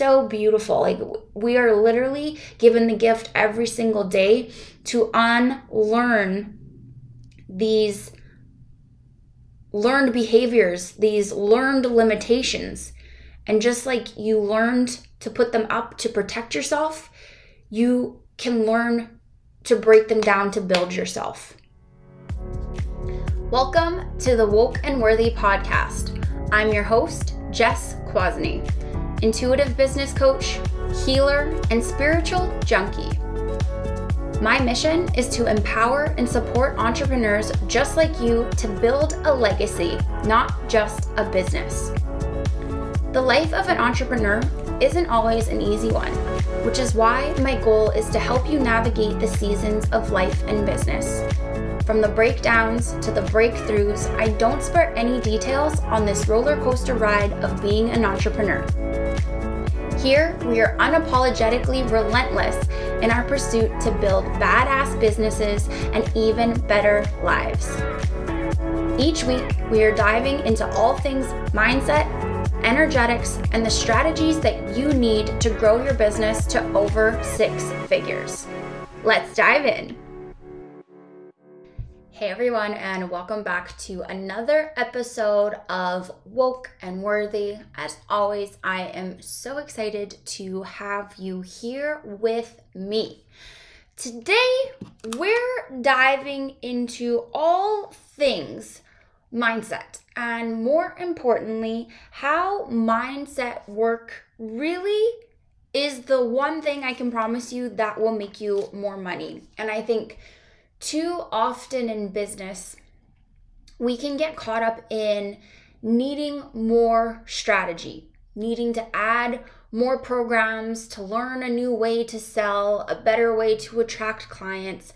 so beautiful. Like we are literally given the gift every single day to unlearn these learned behaviors, these learned limitations. And just like you learned to put them up to protect yourself, you can learn to break them down to build yourself. Welcome to the Woke and Worthy podcast. I'm your host, Jess Kwasny, intuitive business coach, healer, and spiritual junkie. My mission is to empower and support entrepreneurs just like you to build a legacy, not just a business. The life of an entrepreneur isn't always an easy one, which is why my goal is to help you navigate the seasons of life and business from the breakdowns to the breakthroughs, I don't spare any details on this roller coaster ride of being an entrepreneur. Here, we are unapologetically relentless in our pursuit to build badass businesses and even better lives. Each week, we are diving into all things mindset, energetics, and the strategies that you need to grow your business to over six figures. Let's dive in. Hey everyone, and welcome back to another episode of Woke and Worthy. As always, I am so excited to have you here with me. Today, we're diving into all things mindset, and more importantly, how mindset work really is the one thing I can promise you that will make you more money. And I think too often in business, we can get caught up in needing more strategy, needing to add more programs to learn a new way to sell, a better way to attract clients,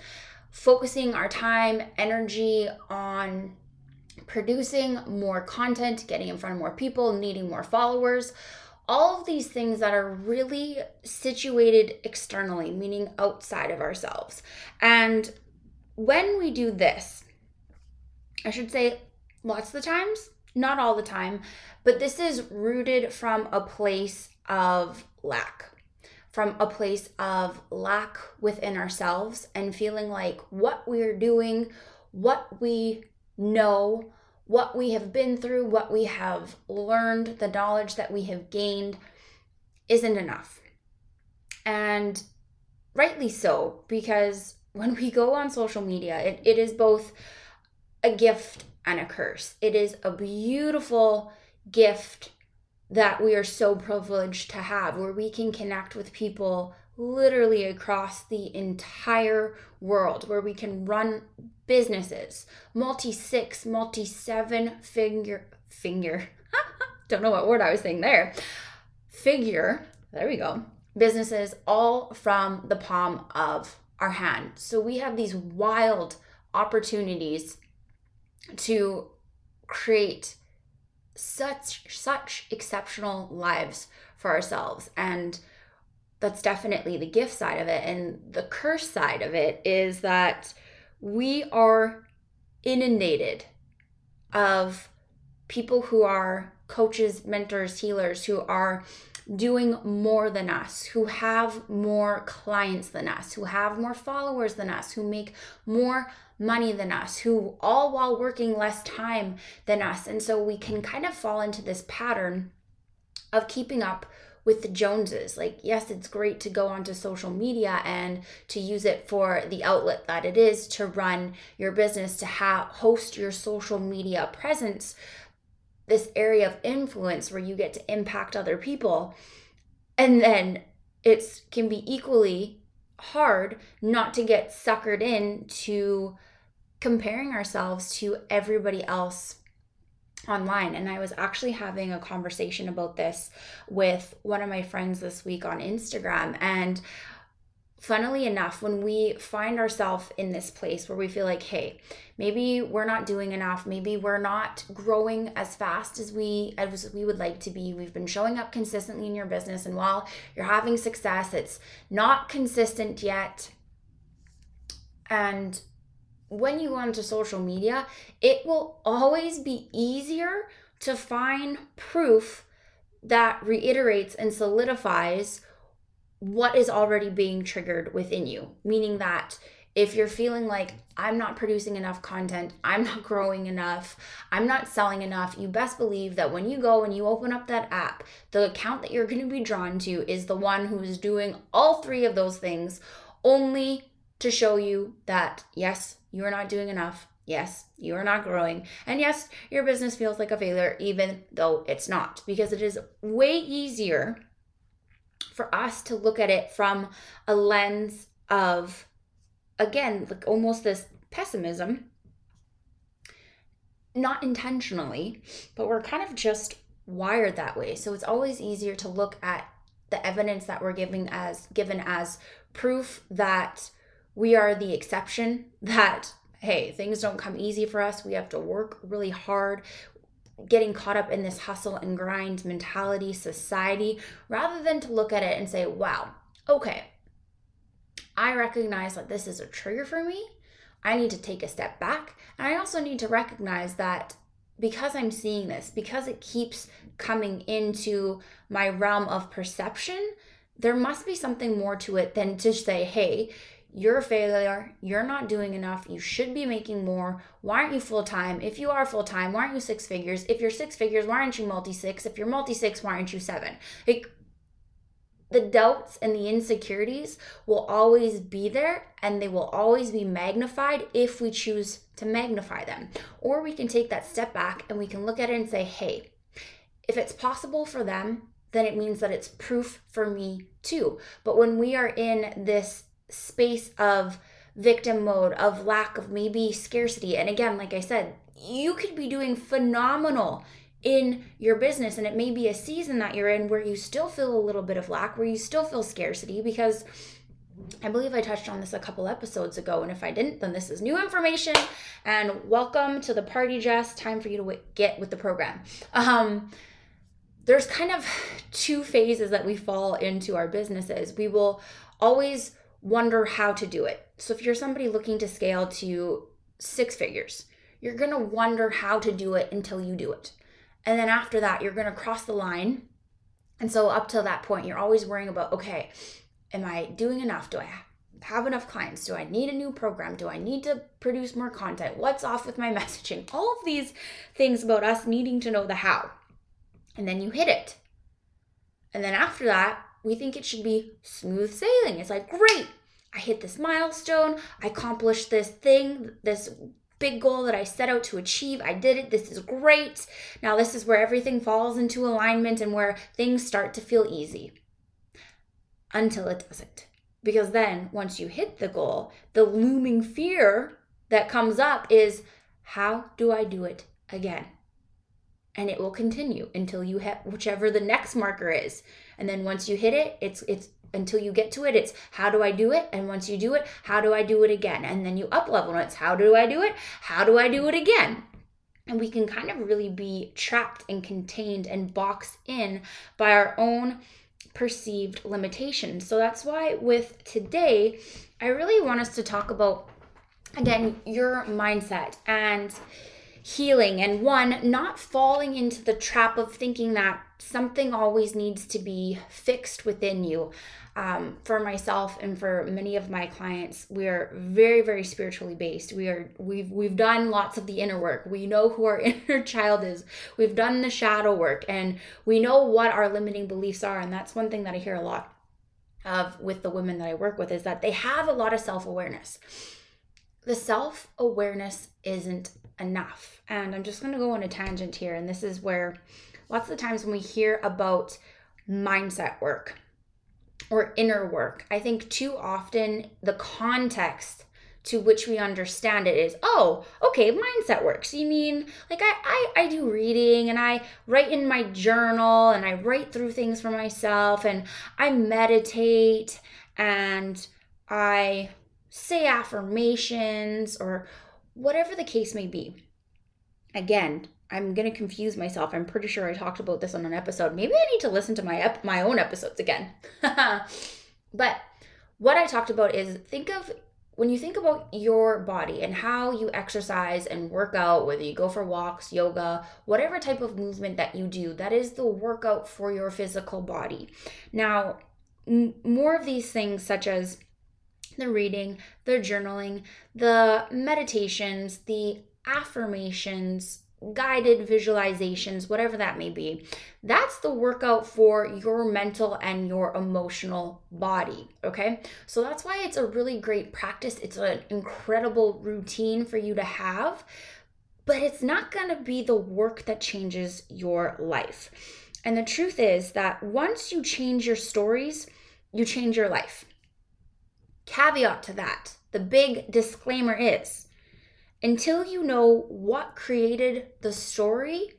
focusing our time, energy on producing more content, getting in front of more people, needing more followers. All of these things that are really situated externally, meaning outside of ourselves. And when we do this, I should say lots of the times, not all the time, but this is rooted from a place of lack, from a place of lack within ourselves and feeling like what we're doing, what we know, what we have been through, what we have learned, the knowledge that we have gained isn't enough. And rightly so, because when we go on social media, it, it is both a gift and a curse. It is a beautiful gift that we are so privileged to have, where we can connect with people literally across the entire world, where we can run businesses, multi six, multi seven figure, finger, don't know what word I was saying there, figure, there we go, businesses all from the palm of our hand. So we have these wild opportunities to create such such exceptional lives for ourselves and that's definitely the gift side of it and the curse side of it is that we are inundated of people who are coaches mentors healers who are doing more than us, who have more clients than us, who have more followers than us, who make more money than us, who all while working less time than us. And so we can kind of fall into this pattern of keeping up with the Joneses. Like, yes, it's great to go onto social media and to use it for the outlet that it is to run your business, to have host your social media presence this area of influence where you get to impact other people and then it can be equally hard not to get suckered in to comparing ourselves to everybody else online and i was actually having a conversation about this with one of my friends this week on instagram and funnily enough, when we find ourselves in this place where we feel like, hey, maybe we're not doing enough, maybe we're not growing as fast as we as we would like to be. We've been showing up consistently in your business, and while you're having success, it's not consistent yet. And when you go onto social media, it will always be easier to find proof that reiterates and solidifies what is already being triggered within you, meaning that if you're feeling like I'm not producing enough content, I'm not growing enough, I'm not selling enough, you best believe that when you go and you open up that app, the account that you're going to be drawn to is the one who is doing all three of those things only to show you that yes, you are not doing enough. Yes, you are not growing. And yes, your business feels like a failure, even though it's not, because it is way easier for us to look at it from a lens of again, like almost this pessimism, not intentionally, but we're kind of just wired that way. So it's always easier to look at the evidence that we're giving as given as proof that we are the exception that hey, things don't come easy for us. We have to work really hard getting caught up in this hustle and grind mentality society rather than to look at it and say, wow, okay, I recognize that this is a trigger for me. I need to take a step back. And I also need to recognize that because I'm seeing this, because it keeps coming into my realm of perception, there must be something more to it than to say, hey, you're a failure. You're not doing enough. You should be making more. Why aren't you full time? If you are full time, why aren't you six figures? If you're six figures, why aren't you multi six? If you're multi six, why aren't you seven? Like the doubts and the insecurities will always be there and they will always be magnified if we choose to magnify them. Or we can take that step back and we can look at it and say, hey, if it's possible for them, then it means that it's proof for me too. But when we are in this space of victim mode, of lack of maybe scarcity, and again, like I said, you could be doing phenomenal in your business and it may be a season that you're in where you still feel a little bit of lack where you still feel scarcity because I believe I touched on this a couple episodes ago, and if I didn't, then this is new information. And welcome to the party, Jess. Time for you to w- get with the program. Um, there's kind of two phases that we fall into our businesses. We will always wonder how to do it. So if you're somebody looking to scale to six figures, you're gonna wonder how to do it until you do it. And then after that, you're going to cross the line. And so up till that point, you're always worrying about, okay, am I doing enough? Do I have enough clients? Do I need a new program? Do I need to produce more content? What's off with my messaging? All of these things about us needing to know the how. And then you hit it. And then after that, we think it should be smooth sailing. It's like, great, I hit this milestone, I accomplished this thing, this big goal that I set out to achieve. I did it. This is great. Now, this is where everything falls into alignment and where things start to feel easy until it doesn't. Because then, once you hit the goal, the looming fear that comes up is how do I do it again? And it will continue until you hit whichever the next marker is. And then once you hit it, it's it's until you get to it it's how do i do it? And once you do it how do i do it again? And then you up level it's how do i do it? How do i do it again? And we can kind of really be trapped and contained and boxed in by our own perceived limitations. So that's why with today i really want us to talk about again your mindset and healing and one not falling into the trap of thinking that something always needs to be fixed within you. Um, for myself and for many of my clients we are very very spiritually based. We are we've we've done lots of the inner work. We know who our inner child is. We've done the shadow work and we know what our limiting beliefs are and that's one thing that i hear a lot of with the women that i work with is that they have a lot of self-awareness. The self-awareness isn't enough and i'm just going to go on a tangent here and this is where lots of times when we hear about mindset work or inner work. I think too often the context to which we understand it is oh okay mindset works you mean like I, I i do reading and i write in my journal and i write through things for myself and i meditate and i say affirmations or whatever the case may be again I'm going to confuse myself. I'm pretty sure I talked about this on an episode. Maybe I need to listen to my ep- my own episodes again. but what I talked about is think of when you think about your body and how you exercise and work out, whether you go for walks, yoga, whatever type of movement that you do, that is the workout for your physical body. Now, m- more of these things, such as the reading, the journaling, the meditations, the affirmations, guided visualizations, whatever that may be. That's the workout for your mental and your emotional body. Okay. So that's why it's a really great practice. It's an incredible routine for you to have, but it's not going to be the work that changes your life. And the truth is that once you change your stories, you change your life. Caveat to that the big disclaimer is until you know what created the story,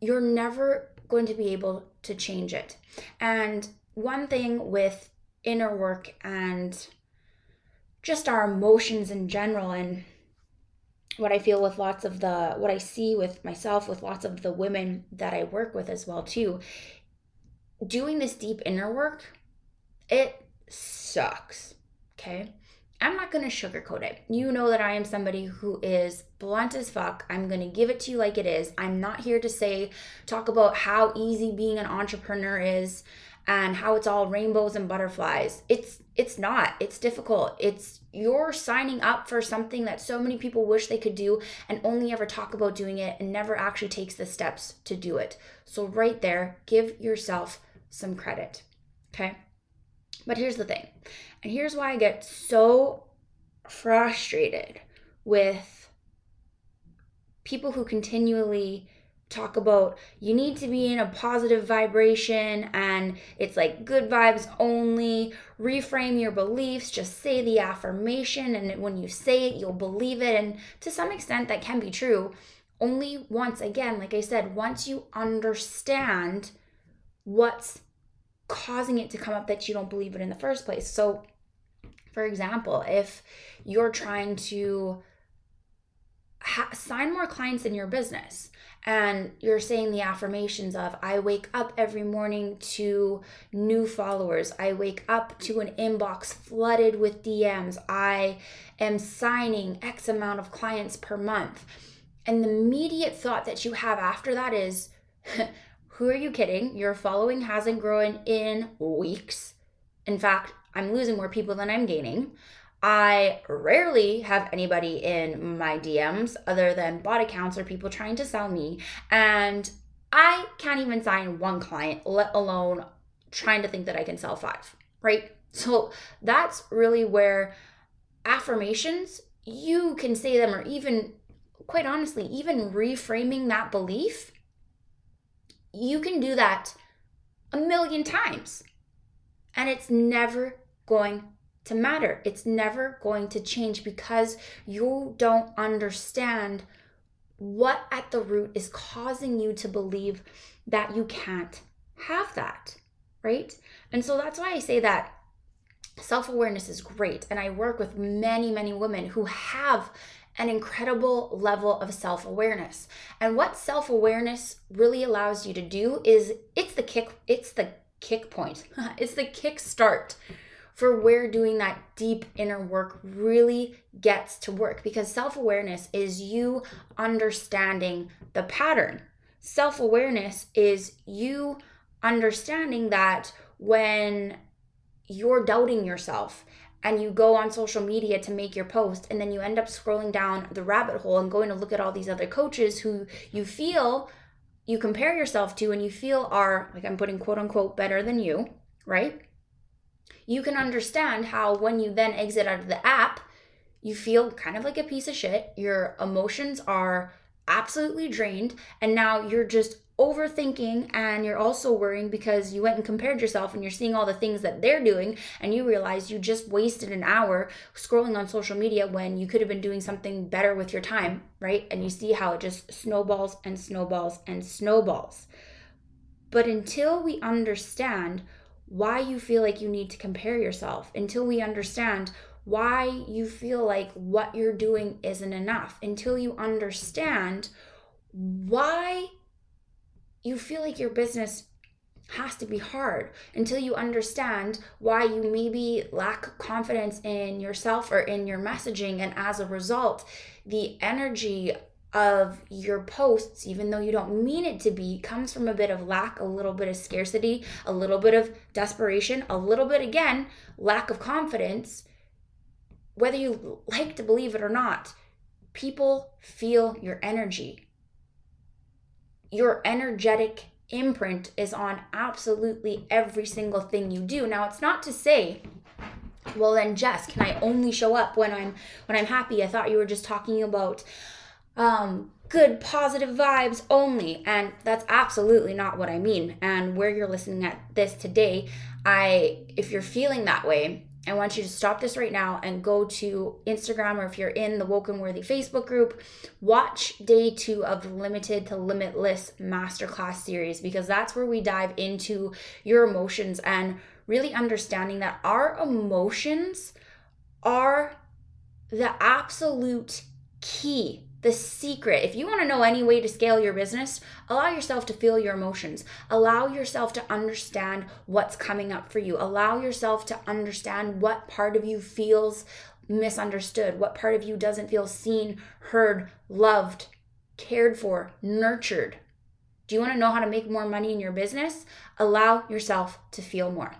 you're never going to be able to change it. And one thing with inner work and just our emotions in general and what I feel with lots of the what I see with myself with lots of the women that I work with as well too doing this deep inner work it sucks okay I'm not going to sugarcoat it. You know that I am somebody who is blunt as fuck. I'm going to give it to you like it is. I'm not here to say, talk about how easy being an entrepreneur is and how it's all rainbows and butterflies. It's it's not. It's difficult. It's you're signing up for something that so many people wish they could do and only ever talk about doing it and never actually takes the steps to do it. So right there, give yourself some credit. Okay? But here's the thing. And here's why I get so frustrated with people who continually talk about you need to be in a positive vibration and it's like good vibes only reframe your beliefs just say the affirmation and when you say it you'll believe it and to some extent that can be true only once again like i said once you understand what's causing it to come up that you don't believe it in the first place. So, for example, if you're trying to ha- sign more clients in your business and you're saying the affirmations of i wake up every morning to new followers. I wake up to an inbox flooded with dms i am signing x amount of clients per month. And the immediate thought that you have after that is Who are you kidding? Your following hasn't grown in weeks. In fact, I'm losing more people than I'm gaining. I rarely have anybody in my DMs other than bot accounts or people trying to sell me. And I can't even sign one client, let alone trying to think that I can sell five, right? So that's really where affirmations, you can say them, or even, quite honestly, even reframing that belief you can do that a million times and it's never going to matter. It's never going to change because you don't understand what at the root is causing you to believe that you can't have that, right? And so that's why I say that self awareness is great. And I work with many, many women who have an incredible level of self awareness. And what self awareness really allows you to do is it's the kick, it's the kick point, it's the kick start for where doing that deep inner work really gets to work because self awareness is you understanding the pattern. Self awareness is you understanding that when you're doubting yourself and you go on social media to make your post and then you end up scrolling down the rabbit hole and going to look at all these other coaches who you feel you compare yourself to and you feel are like I'm putting quote unquote better than you, right? You can understand how when you then exit out of the app, you feel kind of like a piece of shit. Your emotions are absolutely drained and now you're just overthinking and you're also worrying because you went and compared yourself and you're seeing all the things that they're doing and you realize you just wasted an hour scrolling on social media when you could have been doing something better with your time, right? And you see how it just snowballs and snowballs and snowballs. But until we understand why you feel like you need to compare yourself, until we understand why you feel like what you're doing isn't enough, until you understand why you feel like your business has to be hard until you understand why you maybe lack confidence in yourself or in your messaging. And as a result, the energy of your posts, even though you don't mean it to be, comes from a bit of lack, a little bit of scarcity, a little bit of desperation, a little bit, again, lack of confidence. Whether you like to believe it or not, people feel your energy. Your energetic imprint is on absolutely every single thing you do. Now, it's not to say well then Jess, can I only show up when I'm when I'm happy? I thought you were just talking about um, good positive vibes only and that's absolutely not what i mean and where you're listening at this today i if you're feeling that way i want you to stop this right now and go to instagram or if you're in the Woke and Worthy facebook group watch day two of the limited to limitless masterclass series because that's where we dive into your emotions and really understanding that our emotions are the absolute key the secret. If you want to know any way to scale your business, allow yourself to feel your emotions. Allow yourself to understand what's coming up for you. Allow yourself to understand what part of you feels misunderstood, what part of you doesn't feel seen, heard, loved, cared for, nurtured. Do you want to know how to make more money in your business? Allow yourself to feel more.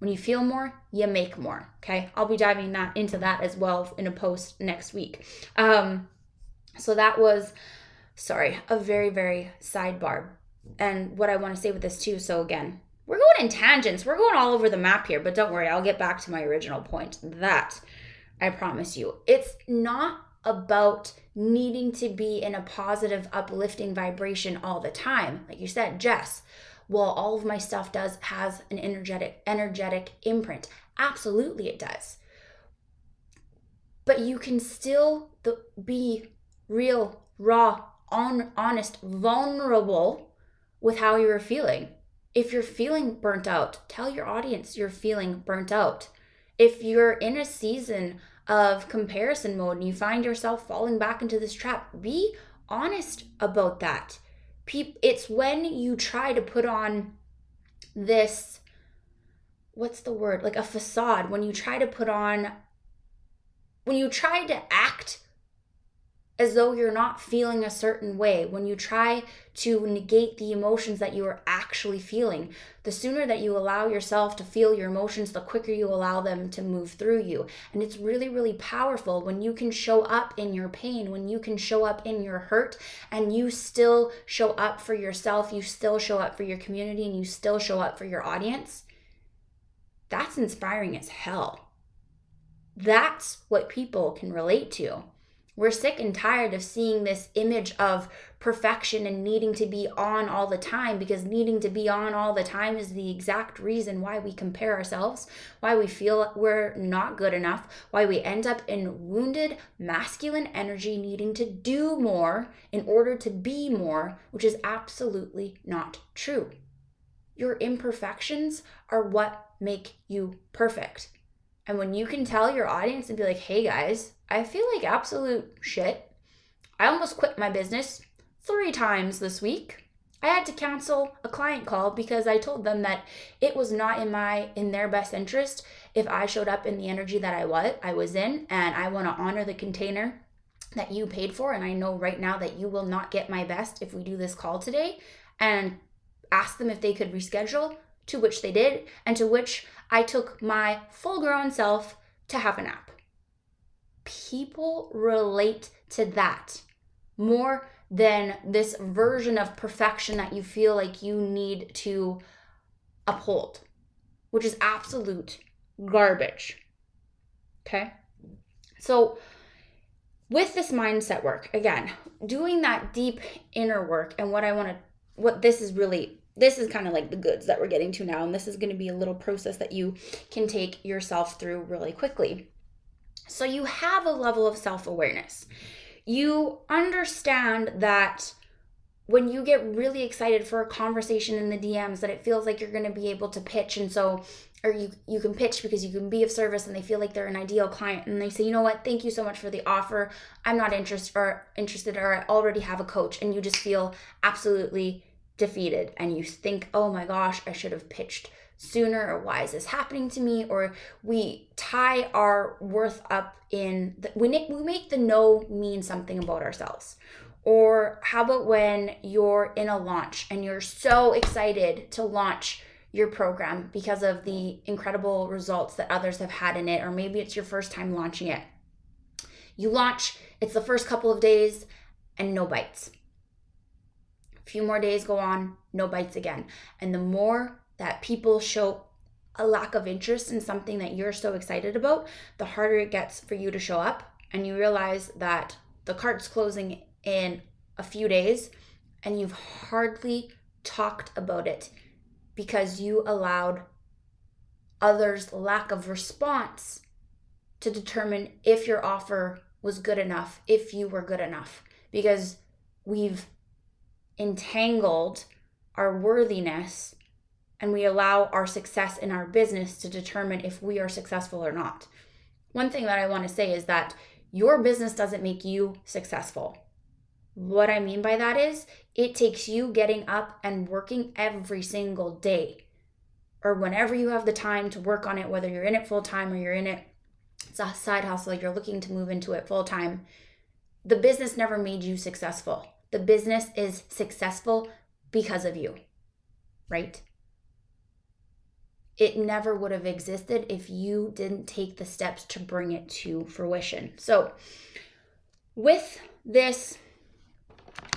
When you feel more, you make more. Okay. I'll be diving that into that as well in a post next week. Um, so that was, sorry, a very, very sidebar. And what I want to say with this too, so again, we're going in tangents. We're going all over the map here, but don't worry, I'll get back to my original point. That I promise you. It's not about needing to be in a positive, uplifting vibration all the time. Like you said, Jess, well, all of my stuff does has an energetic, energetic imprint. Absolutely it does. But you can still be real, raw, on, honest, vulnerable with how you're feeling. If you're feeling burnt out, tell your audience you're feeling burnt out. If you're in a season of comparison mode and you find yourself falling back into this trap, be honest about that. It's when you try to put on this, what's the word? Like a facade, when you try to put on, when you try to act as though you're not feeling a certain way, when you try to negate the emotions that you are actually feeling, the sooner that you allow yourself to feel your emotions, the quicker you allow them to move through you. And it's really, really powerful when you can show up in your pain, when you can show up in your hurt, and you still show up for yourself, you still show up for your community, and you still show up for your audience. That's inspiring as hell. That's what people can relate to. We're sick and tired of seeing this image of perfection and needing to be on all the time because needing to be on all the time is the exact reason why we compare ourselves, why we feel we're not good enough, why we end up in wounded masculine energy needing to do more in order to be more, which is absolutely not true. Your imperfections are what make you perfect. And when you can tell your audience and be like, hey guys, I feel like absolute shit. I almost quit my business three times this week. I had to cancel a client call because I told them that it was not in my in their best interest if I showed up in the energy that I was I was in and I want to honor the container that you paid for and I know right now that you will not get my best if we do this call today and asked them if they could reschedule to which they did and to which I took my full grown self to have a nap. People relate to that more than this version of perfection that you feel like you need to uphold, which is absolute garbage. Okay? So, with this mindset work, again, doing that deep inner work, and what I want to, what this is really this is kind of like the goods that we're getting to now. And this is going to be a little process that you can take yourself through really quickly. So you have a level of self awareness. You understand that when you get really excited for a conversation in the DMs that it feels like you're going to be able to pitch and so or you you can pitch because you can be of service and they feel like they're an ideal client and they say, "You know what? Thank you so much for the offer. I'm not interested or interested or I already have a coach." And you just feel absolutely defeated and you think, oh my gosh, I should have pitched sooner or why is this happening to me? Or we tie our worth up in the, we, make, we make the no mean something about ourselves. Or how about when you're in a launch and you're so excited to launch your program because of the incredible results that others have had in it or maybe it's your first time launching it. You launch it's the first couple of days and no bites. A few more days go on no bites again. And the more that people show a lack of interest in something that you're so excited about, the harder it gets for you to show up. And you realize that the cart's closing in a few days and you've hardly talked about it because you allowed others' lack of response to determine if your offer was good enough, if you were good enough. Because we've entangled our worthiness and we allow our success in our business to determine if we are successful or not. One thing that I want to say is that your business doesn't make you successful. What I mean by that is it takes you getting up and working every single day or whenever you have the time to work on it, whether you're in it full time or you're in it, it's a side hustle, you're looking to move into it full time. The business never made you successful. The business is successful because of you, right? It never would have existed if you didn't take the steps to bring it to fruition. So, with this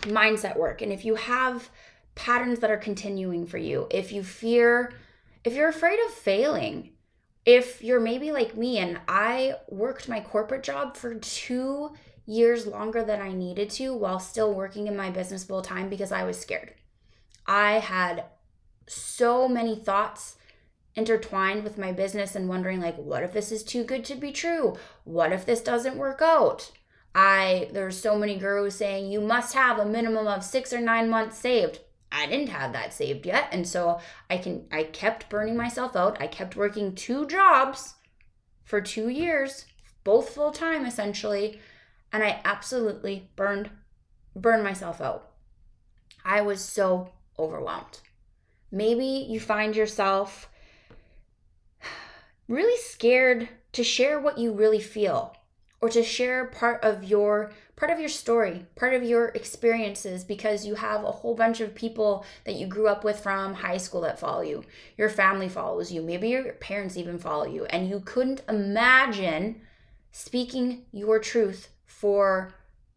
mindset work, and if you have patterns that are continuing for you, if you fear, if you're afraid of failing, if you're maybe like me and I worked my corporate job for two years longer than I needed to while still working in my business full time because I was scared. I had so many thoughts intertwined with my business and wondering like what if this is too good to be true? What if this doesn't work out? I there's so many gurus saying you must have a minimum of six or nine months saved. I didn't have that saved yet and so i can i kept burning myself out. I kept working two jobs for two years both full time essentially and i absolutely burned burned myself out. I was so overwhelmed. Maybe you find yourself really scared to share what you really feel or to share part of your part of your story, part of your experiences because you have a whole bunch of people that you grew up with from high school that follow you. Your family follows you, maybe your parents even follow you and you couldn't imagine speaking your truth for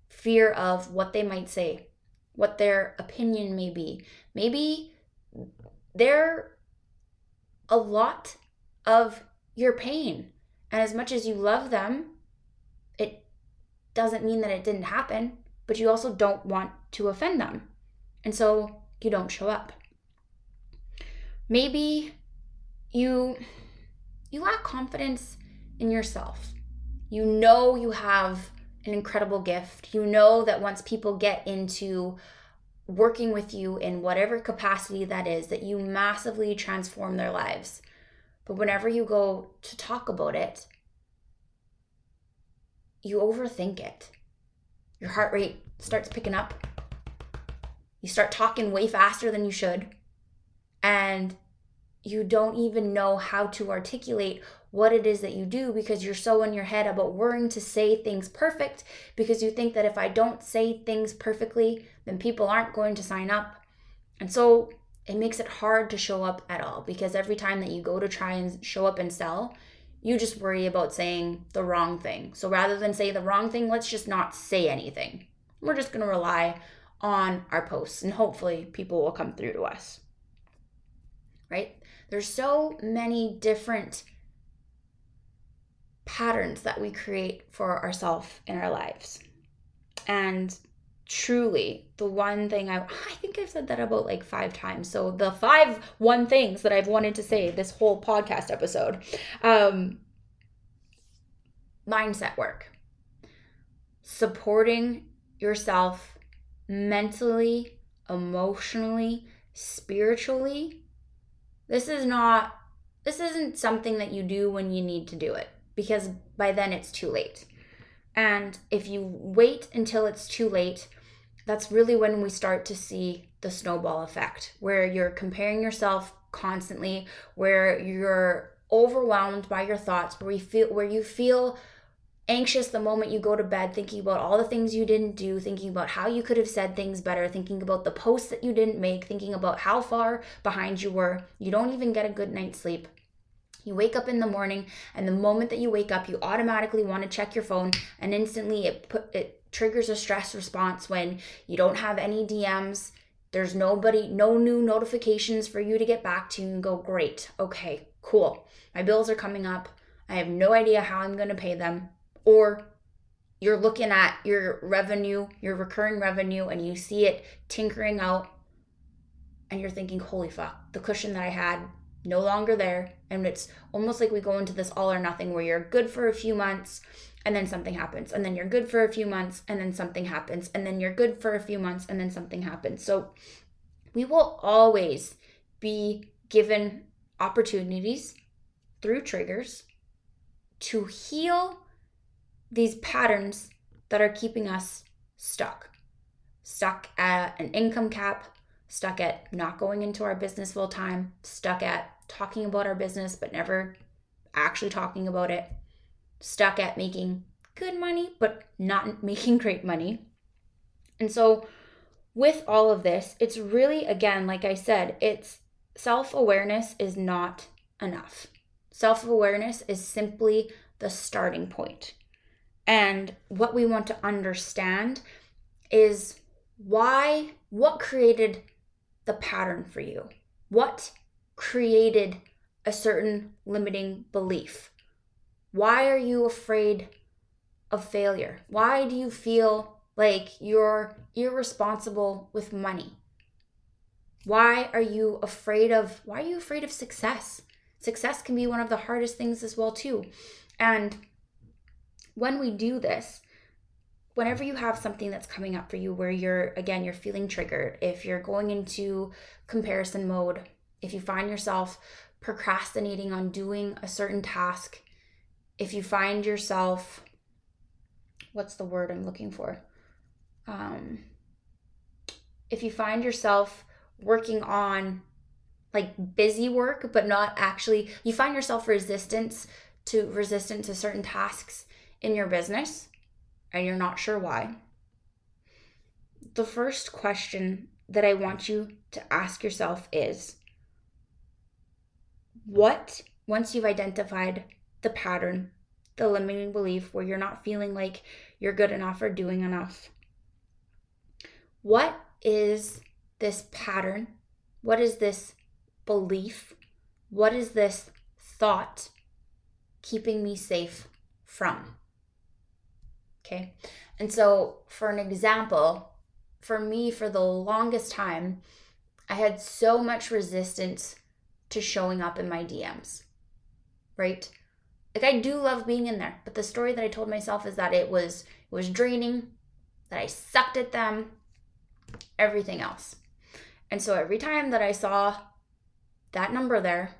fear of what they might say, what their opinion may be. Maybe they're a lot of your pain. And as much as you love them, it doesn't mean that it didn't happen, but you also don't want to offend them. And so you don't show up. Maybe you you lack confidence in yourself. You know you have an incredible gift. You know that once people get into working with you in whatever capacity that is, that you massively transform their lives. But whenever you go to talk about it, you overthink it. Your heart rate starts picking up. You start talking way faster than you should. And you don't even know how to articulate what it is that you do because you're so in your head about worrying to say things perfect because you think that if I don't say things perfectly, then people aren't going to sign up. And so it makes it hard to show up at all because every time that you go to try and show up and sell, you just worry about saying the wrong thing. So rather than say the wrong thing, let's just not say anything. We're just going to rely on our posts and hopefully people will come through to us. Right? There's so many different patterns that we create for ourselves in our lives. And truly the one thing I I think I've said that about like 5 times. So the five one things that I've wanted to say this whole podcast episode. Um mindset work. Supporting yourself mentally, emotionally, spiritually. This is not this isn't something that you do when you need to do it because by then it's too late. And if you wait until it's too late, that's really when we start to see the snowball effect, where you're comparing yourself constantly, where you're overwhelmed by your thoughts, where you feel where you feel anxious the moment you go to bed, thinking about all the things you didn't do, thinking about how you could have said things better, thinking about the posts that you didn't make, thinking about how far behind you were. You don't even get a good night's sleep. You wake up in the morning, and the moment that you wake up, you automatically want to check your phone, and instantly it put it triggers a stress response when you don't have any DMs. There's nobody, no new notifications for you to get back to and go, great, okay, cool. My bills are coming up. I have no idea how I'm going to pay them or you're looking at your revenue, your recurring revenue, and you see it tinkering out, and you're thinking, holy fuck, the cushion that I had no longer there. And it's almost like we go into this all or nothing where you're good for a few months and then something happens. And then you're good for a few months and then something happens. And then you're good for a few months and then something happens. So we will always be given opportunities through triggers to heal these patterns that are keeping us stuck. Stuck at an income cap, stuck at not going into our business full time, stuck at talking about our business but never actually talking about it, stuck at making good money but not making great money. And so, with all of this, it's really, again, like I said, it's self awareness is not enough. Self awareness is simply the starting point. And what we want to understand is why, what created the pattern for you? What created a certain limiting belief? Why are you afraid of failure? Why do you feel like you're irresponsible with money? Why are you afraid of why are you afraid of success? Success can be one of the hardest things as well too. And when we do this, whenever you have something that's coming up for you where you're again you're feeling triggered, if you're going into comparison mode, if you find yourself procrastinating on doing a certain task, if you find yourself what's the word I'm looking for? Um if you find yourself working on like busy work but not actually you find yourself resistance to resistant to certain tasks in your business and you're not sure why, the first question that I want you to ask yourself is what, once you've identified the pattern, the limiting belief where you're not feeling like you're good enough or doing enough, what is this pattern? What is this belief? What is this thought keeping me safe from? Okay. And so, for an example, for me, for the longest time, I had so much resistance to showing up in my DMs, right? Like I do love being in there, but the story that I told myself is that it was it was draining, that I sucked at them, everything else. And so every time that I saw that number there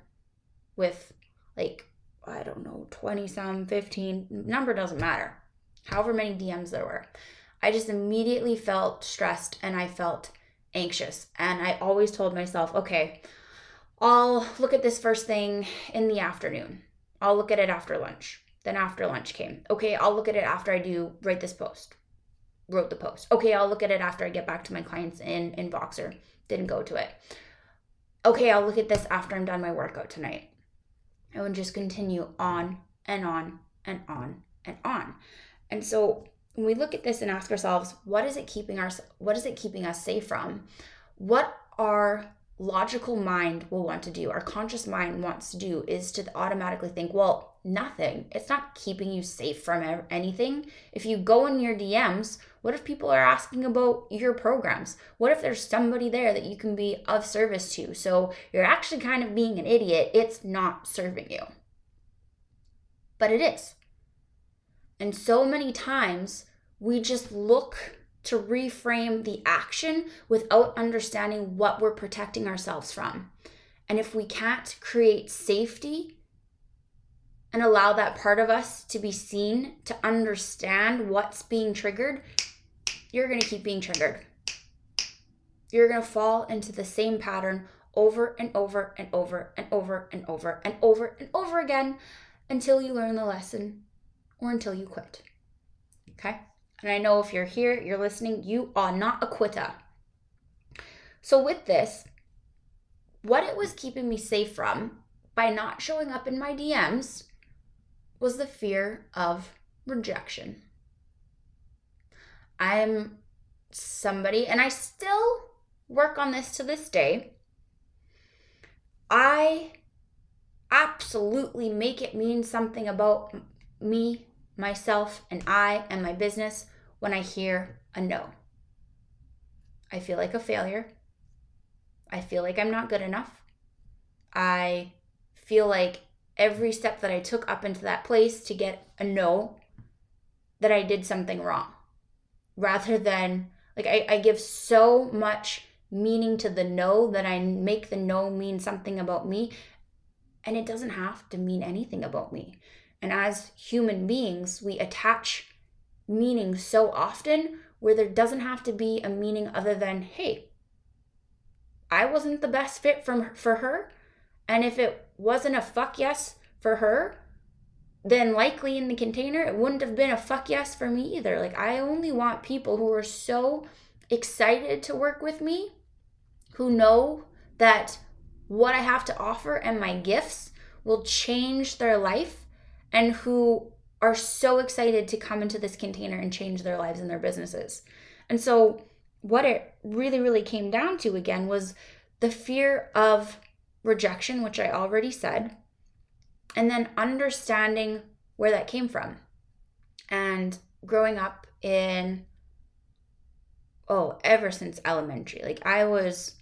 with like I don't know, 20 some, 15, number doesn't matter however many DMs there were. I just immediately felt stressed and I felt anxious. And I always told myself, okay, I'll look at this first thing in the afternoon. I'll look at it after lunch. Then after lunch came. Okay, I'll look at it after I do write this post. Wrote the post. Okay, I'll look at it after I get back to my clients in in Voxer. Didn't go to it. Okay, I'll look at this after I'm done my workout tonight. I would just continue on and on and on and on. And so when we look at this and ask ourselves, what is it keeping us what is it keeping us safe from? What our logical mind will want to do, our conscious mind wants to do is to automatically think, well, nothing. It's not keeping you safe from anything. If you go in your DMs, what if people are asking about your programs? What if there's somebody there that you can be of service to? So you're actually kind of being an idiot. It's not serving you. But it is. And so many times we just look to reframe the action without understanding what we're protecting ourselves from. And if we can't create safety and allow that part of us to be seen, to understand what's being triggered, you're going to keep being triggered. you're going to fall into the same pattern over and over and over and over and over and over and over again until you learn the lesson or until you quit. Okay? And I know if you're here, you're listening, you are not a quitter. So, with this, what it was keeping me safe from by not showing up in my DMs was the fear of rejection. I'm somebody, and I still work on this to this day. I absolutely make it mean something about me, myself, and I and my business when I hear a no. I feel like a failure. I feel like I'm not good enough. I feel like every step that I took up into that place to get a no, that I did something wrong. Rather than, like, I, I give so much meaning to the no that I make the no mean something about me. And it doesn't have to mean anything about me. And as human beings, we attach meaning so often where there doesn't have to be a meaning other than, hey, I wasn't the best fit from for her. And if it wasn't a fuck yes for her, then likely in the container it wouldn't have been a fuck yes for me either. Like I only want people who are so excited to work with me, who know that what I have to offer and my gifts will change their life and who are so excited to come into this container and change their lives and their businesses. And so what it really, really came down to again was the fear of rejection, which I already said, and then understanding where that came from. And growing up in, oh, ever since elementary, like I was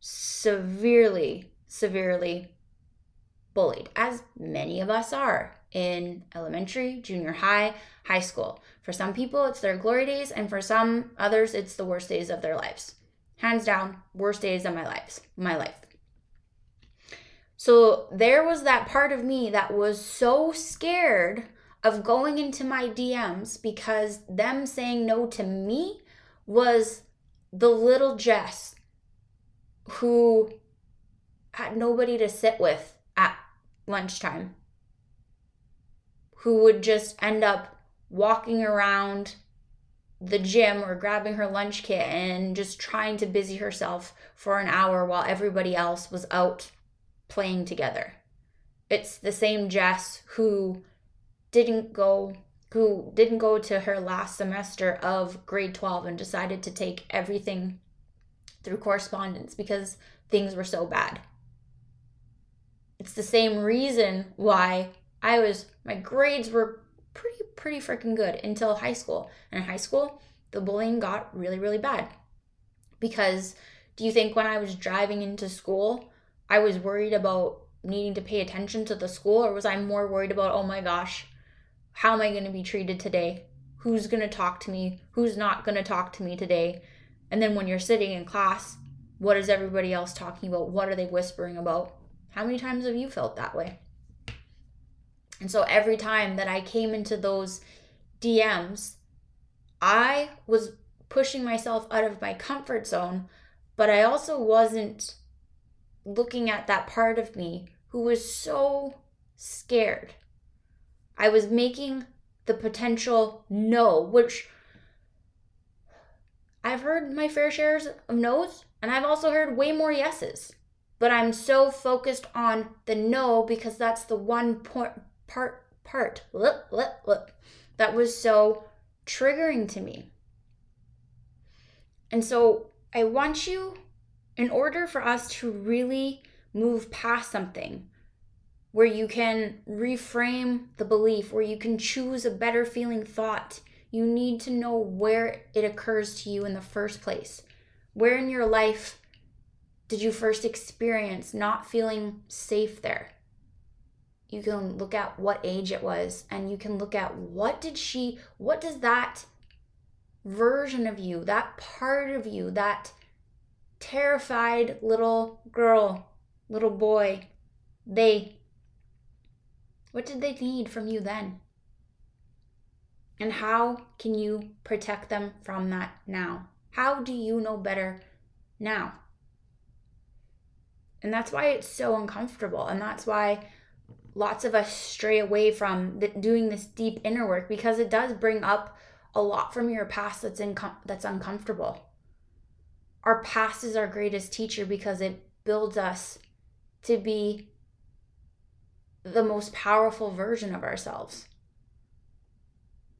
severely, severely bullied, as many of us are in elementary, junior high, high school. For some people, it's their glory days, and for some others, it's the worst days of their lives. Hands down, worst days of my lives, my life. So there was that part of me that was so scared of going into my DMs because them saying no to me was the little Jess who had nobody to sit with lunchtime who would just end up walking around the gym or grabbing her lunch kit and just trying to busy herself for an hour while everybody else was out playing together. It's the same Jess who didn't go who didn't go to her last semester of grade 12 and decided to take everything through correspondence because things were so bad. It's the same reason why I was my grades were pretty pretty freaking good until high school. And in high school, the bullying got really really bad. Because do you think when I was driving into school, I was worried about needing to pay attention to the school or was I more worried about, "Oh my gosh, how am I going to be treated today? Who's going to talk to me? Who's not going to talk to me today?" And then when you're sitting in class, what is everybody else talking about? What are they whispering about? How many times have you felt that way? And so every time that I came into those DMs, I was pushing myself out of my comfort zone, but I also wasn't looking at that part of me who was so scared. I was making the potential no, which I've heard my fair shares of no's, and I've also heard way more yeses. But I'm so focused on the no because that's the one point part part lip, lip, lip, that was so triggering to me. And so I want you, in order for us to really move past something where you can reframe the belief, where you can choose a better feeling thought, you need to know where it occurs to you in the first place. Where in your life did you first experience not feeling safe there? you can look at what age it was and you can look at what did she what does that version of you that part of you that terrified little girl little boy they what did they need from you then and how can you protect them from that now how do you know better now. And that's why it's so uncomfortable. And that's why lots of us stray away from the, doing this deep inner work because it does bring up a lot from your past that's that's uncomfortable. Our past is our greatest teacher because it builds us to be the most powerful version of ourselves.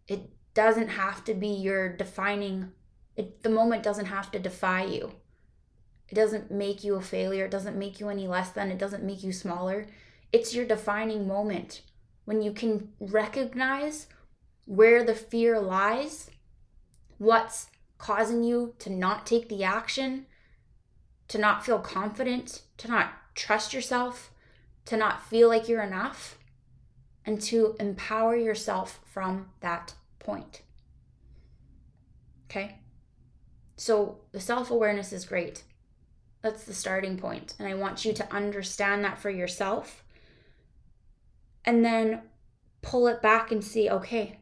It doesn't have to be your defining it, the moment doesn't have to defy you. It doesn't make you a failure. It doesn't make you any less than. It doesn't make you smaller. It's your defining moment when you can recognize where the fear lies, what's causing you to not take the action, to not feel confident, to not trust yourself, to not feel like you're enough, and to empower yourself from that point. Okay? So the self awareness is great. That's the starting point. And I want you to understand that for yourself. And then pull it back and see okay,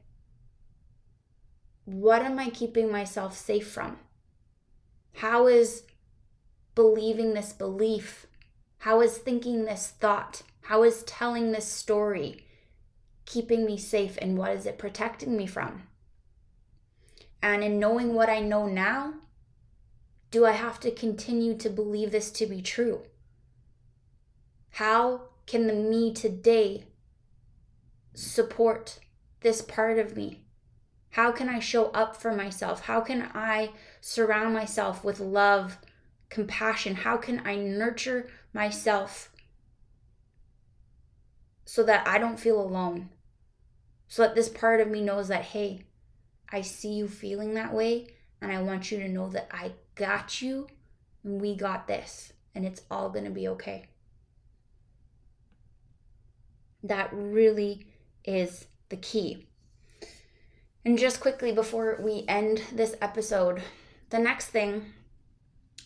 what am I keeping myself safe from? How is believing this belief? How is thinking this thought? How is telling this story keeping me safe? And what is it protecting me from? And in knowing what I know now, do I have to continue to believe this to be true? How can the me today support this part of me? How can I show up for myself? How can I surround myself with love, compassion? How can I nurture myself so that I don't feel alone? So that this part of me knows that, hey, I see you feeling that way, and I want you to know that I got you and we got this, and it's all going to be okay. That really is the key. And just quickly before we end this episode, the next thing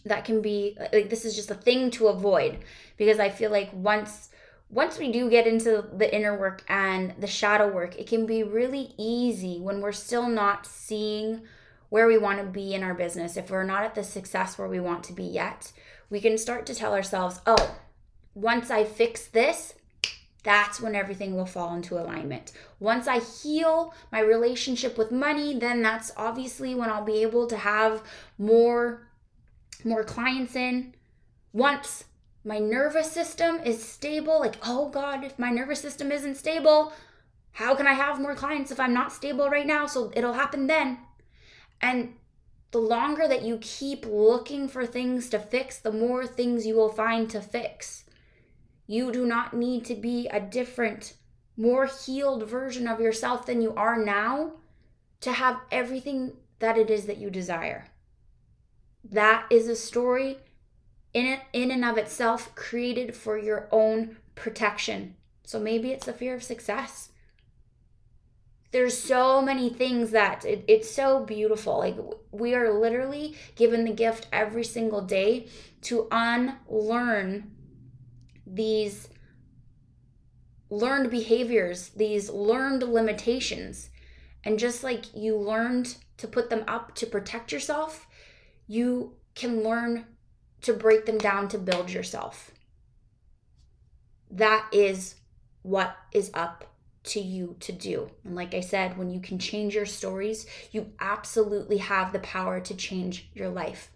that can be like this is just a thing to avoid because I feel like once once we do get into the inner work and the shadow work, it can be really easy when we're still not seeing where we want to be in our business, if we're not at the success where we want to be yet, we can start to tell ourselves, oh, once I fix this, that's when everything will fall into alignment. Once I heal my relationship with money, then that's obviously when I'll be able to have more more clients in. Once my nervous system is stable, like, oh God, if my nervous system isn't stable, how can I have more clients if I'm not stable right now? So it'll happen then. And the longer that you keep looking for things to fix, the more things you will find to fix. You do not need to be a different, more healed version of yourself than you are now to have everything that it is that you desire. That is a story in in and of itself created for your own protection. So maybe it's the fear of success there's so many things that it, it's so beautiful. Like we are literally given the gift every single day to unlearn these learned behaviors these learned limitations. And just like you learned to put them up to protect yourself you can learn to break them down to build yourself. That is what is up to you to do. And like I said, when you can change your stories, you absolutely have the power to change your life.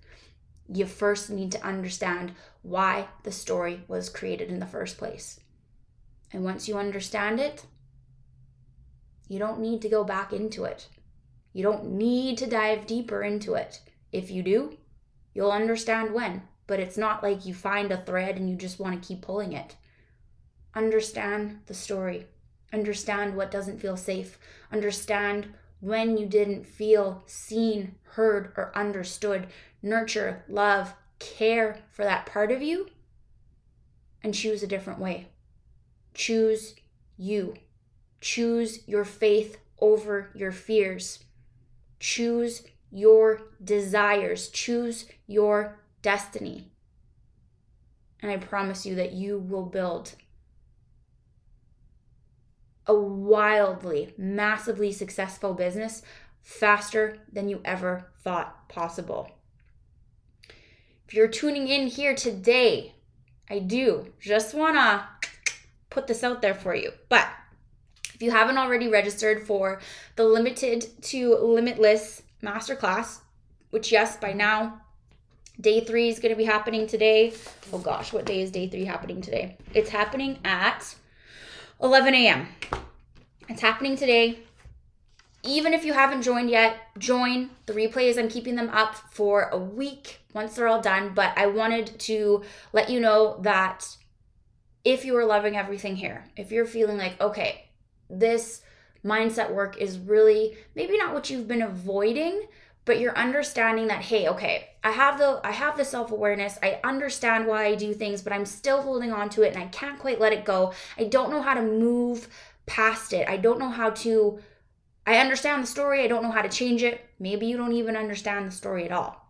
You first need to understand why the story was created in the first place. And once you understand it, you don't need to go back into it. You don't need to dive deeper into it. If you do, you'll understand when. But it's not like you find a thread and you just want to keep pulling it. Understand the story Understand what doesn't feel safe. Understand when you didn't feel seen, heard, or understood. Nurture, love, care for that part of you and choose a different way. Choose you. Choose your faith over your fears. Choose your desires. Choose your destiny. And I promise you that you will build a wildly, massively successful business faster than you ever thought possible. if you're tuning in here today, I do just want to put this out there for you. But if you haven't already registered for the limited to limitless masterclass, which, yes, by now, day three is going to be happening today. Oh gosh, what day is day three happening today? It's happening at 11 a.m. It's happening today. Even if you haven't joined yet, join. The replays, I'm keeping them up for a week once they're all done. But I wanted to let you know that if you are loving everything here, if you're feeling like, okay, this mindset work is really maybe not what you've been avoiding, but you're understanding that hey okay i have the i have the self-awareness. I understand why i do things but i'm still holding on to it and i can't quite let it go. I don't know how to move past it. I don't know how to i understand the story. I don't know how to change it. Maybe you don't even understand the story at all.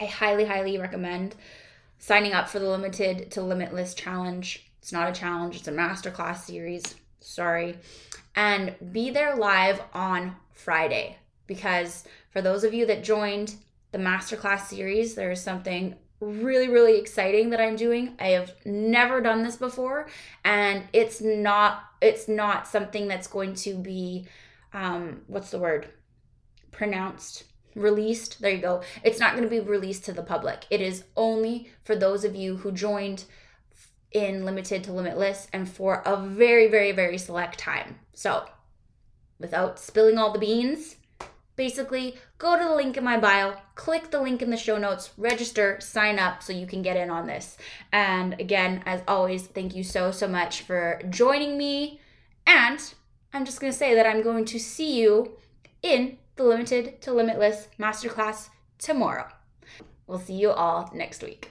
I highly highly recommend signing up for the limited to limitless challenge. It's not a challenge. It's a masterclass series. Sorry. And be there live on friday because for those of you that joined the masterclass series, there is something really really exciting that I'm doing. I have never done this before and it's not it's not something that's going to be um what's the word? pronounced released. There you go. It's not going to be released to the public. It is only for those of you who joined in limited to limitless and for a very very very select time. So, without spilling all the beans, Basically, go to the link in my bio, click the link in the show notes, register, sign up so you can get in on this. And again, as always, thank you so, so much for joining me. And I'm just going to say that I'm going to see you in the Limited to Limitless Masterclass tomorrow. We'll see you all next week.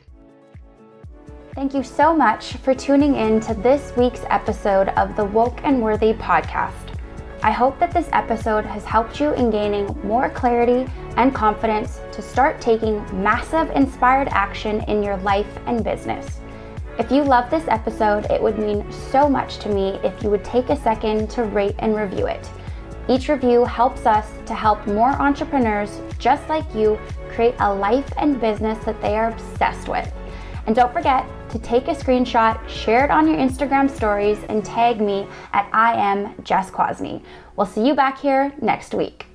Thank you so much for tuning in to this week's episode of the Woke and Worthy podcast. I hope that this episode has helped you in gaining more clarity and confidence to start taking massive inspired action in your life and business. If you love this episode, it would mean so much to me if you would take a second to rate and review it. Each review helps us to help more entrepreneurs just like you create a life and business that they are obsessed with. And don't forget to take a screenshot, share it on your Instagram stories, and tag me at I am Jess Kwasny. We'll see you back here next week.